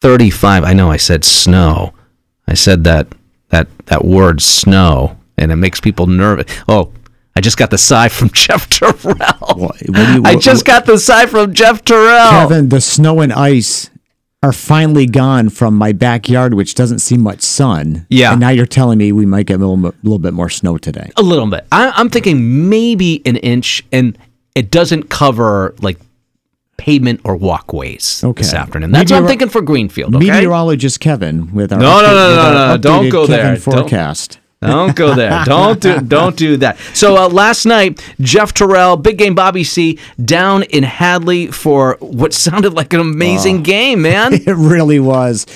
35. I know I said snow. I said that that that word snow and it makes people nervous. Oh, I just got the sigh from Jeff Terrell. What- what do you- I just got the sigh from Jeff Terrell. Kevin, the snow and ice are finally gone from my backyard, which doesn't see much sun. Yeah. And now you're telling me we might get a little, bit- little bit more snow today. A little bit. I, I'm thinking maybe an inch, and it doesn't cover like pavement or walkways Okay. this afternoon. That's what I'm thinking for Greenfield. Okay. Meteorologist Kevin with our No, no, update- no, with no, no, no, don't go Kevin there. Don't- Forecast. Don't go there. Don't do don't do that. So uh, last night, Jeff Terrell, big game Bobby C, down in Hadley for what sounded like an amazing game, man. It really was.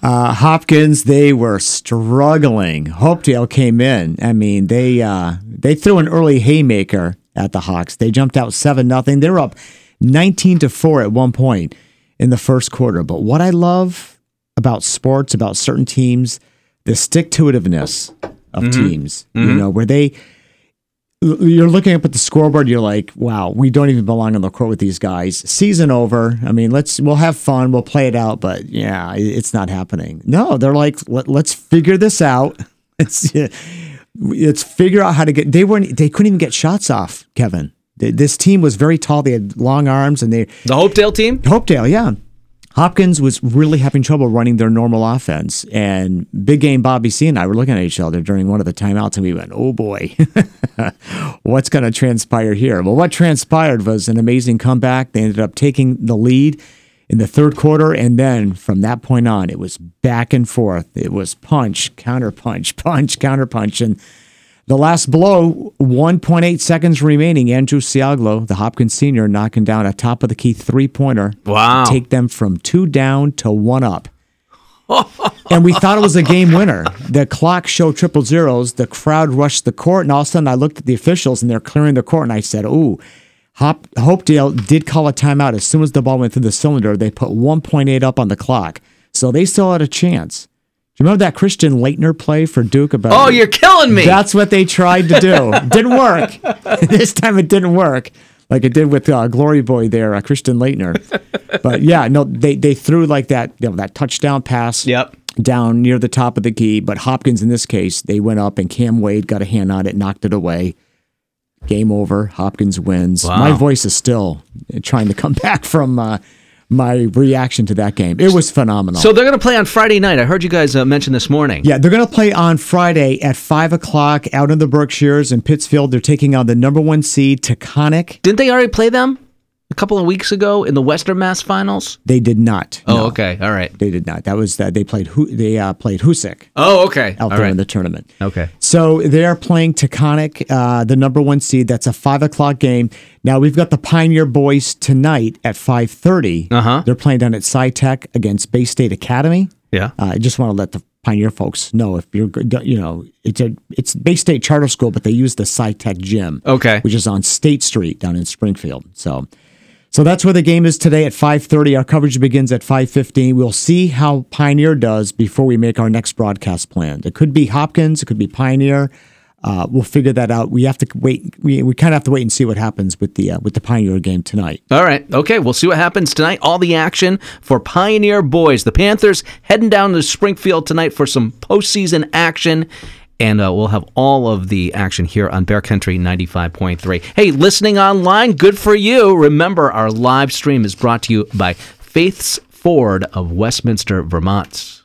Uh, Hopkins, they were struggling. Hopedale came in. I mean, they uh, they threw an early haymaker at the Hawks. They jumped out seven nothing. They were up nineteen to four at one point in the first quarter. But what I love about sports, about certain teams, the stick to itiveness of mm-hmm. teams. You mm-hmm. know, where they you're looking up at the scoreboard you're like wow we don't even belong on the court with these guys. Season over. I mean let's we'll have fun we'll play it out but yeah it's not happening. No they're like Let, let's figure this out. It's let's figure out how to get they weren't they couldn't even get shots off kevin this team was very tall they had long arms and they The Hopedale team. Hopedale, yeah. Hopkins was really having trouble running their normal offense. And big game Bobby C and I were looking at each other during one of the timeouts and we went, oh boy, what's going to transpire here? Well, what transpired was an amazing comeback. They ended up taking the lead in the third quarter. And then from that point on, it was back and forth. It was punch, counter punch, punch, counter punch. And the last blow, 1.8 seconds remaining. Andrew Siaglo, the Hopkins senior, knocking down a top of the key three pointer. Wow. To take them from two down to one up. and we thought it was a game winner. The clock showed triple zeros. The crowd rushed the court, and all of a sudden I looked at the officials and they're clearing the court, and I said, "Ooh." Hop, Hopedale did call a timeout as soon as the ball went through the cylinder. They put 1.8 up on the clock, so they still had a chance. Do you remember that Christian Laettner play for Duke about? Oh, you're killing me. That's what they tried to do. didn't work. this time it didn't work like it did with uh, Glory Boy there, uh, Christian Laettner. but yeah, no, they they threw like that, you know, that touchdown pass. Yep. Down near the top of the key, but Hopkins in this case, they went up and Cam Wade got a hand on it, knocked it away. Game over. Hopkins wins. Wow. My voice is still trying to come back from uh, my reaction to that game. It was phenomenal. So they're going to play on Friday night. I heard you guys uh, mention this morning. Yeah, they're going to play on Friday at 5 o'clock out in the Berkshires in Pittsfield. They're taking on the number one seed, Taconic. Didn't they already play them a couple of weeks ago in the Western Mass Finals? They did not. Oh, No, okay. All right. They did not. That was that they played Hu- they uh, played Hoosac Oh, okay. out All there right. in the tournament. Okay. So they are playing Taconic, uh, the number one seed. That's a five o'clock game. Now we've got the Pioneer boys tonight at five thirty. Uh-huh. They're playing down at SciTech against Bay State Academy. Yeah. Uh, I just want to let the Pioneer folks know if you're good, you know, it's a it's Bay State Charter School, but they use the SciTech gym. Okay. Which is on State Street down in Springfield. So. So that's where the game is today at 5:30. Our coverage begins at 5:15. We'll see how Pioneer does before we make our next broadcast plan. It could be Hopkins, it could be Pioneer. Uh, we'll figure that out. We have to wait. We, we kind of have to wait and see what happens with the uh, with the Pioneer game tonight. All right. Okay. We'll see what happens tonight. All the action for Pioneer Boys. The Panthers heading down to Springfield tonight for some postseason action. And uh, we'll have all of the action here on Bear Country 95.3. Hey, listening online, good for you. Remember, our live stream is brought to you by Faith's Ford of Westminster, Vermont.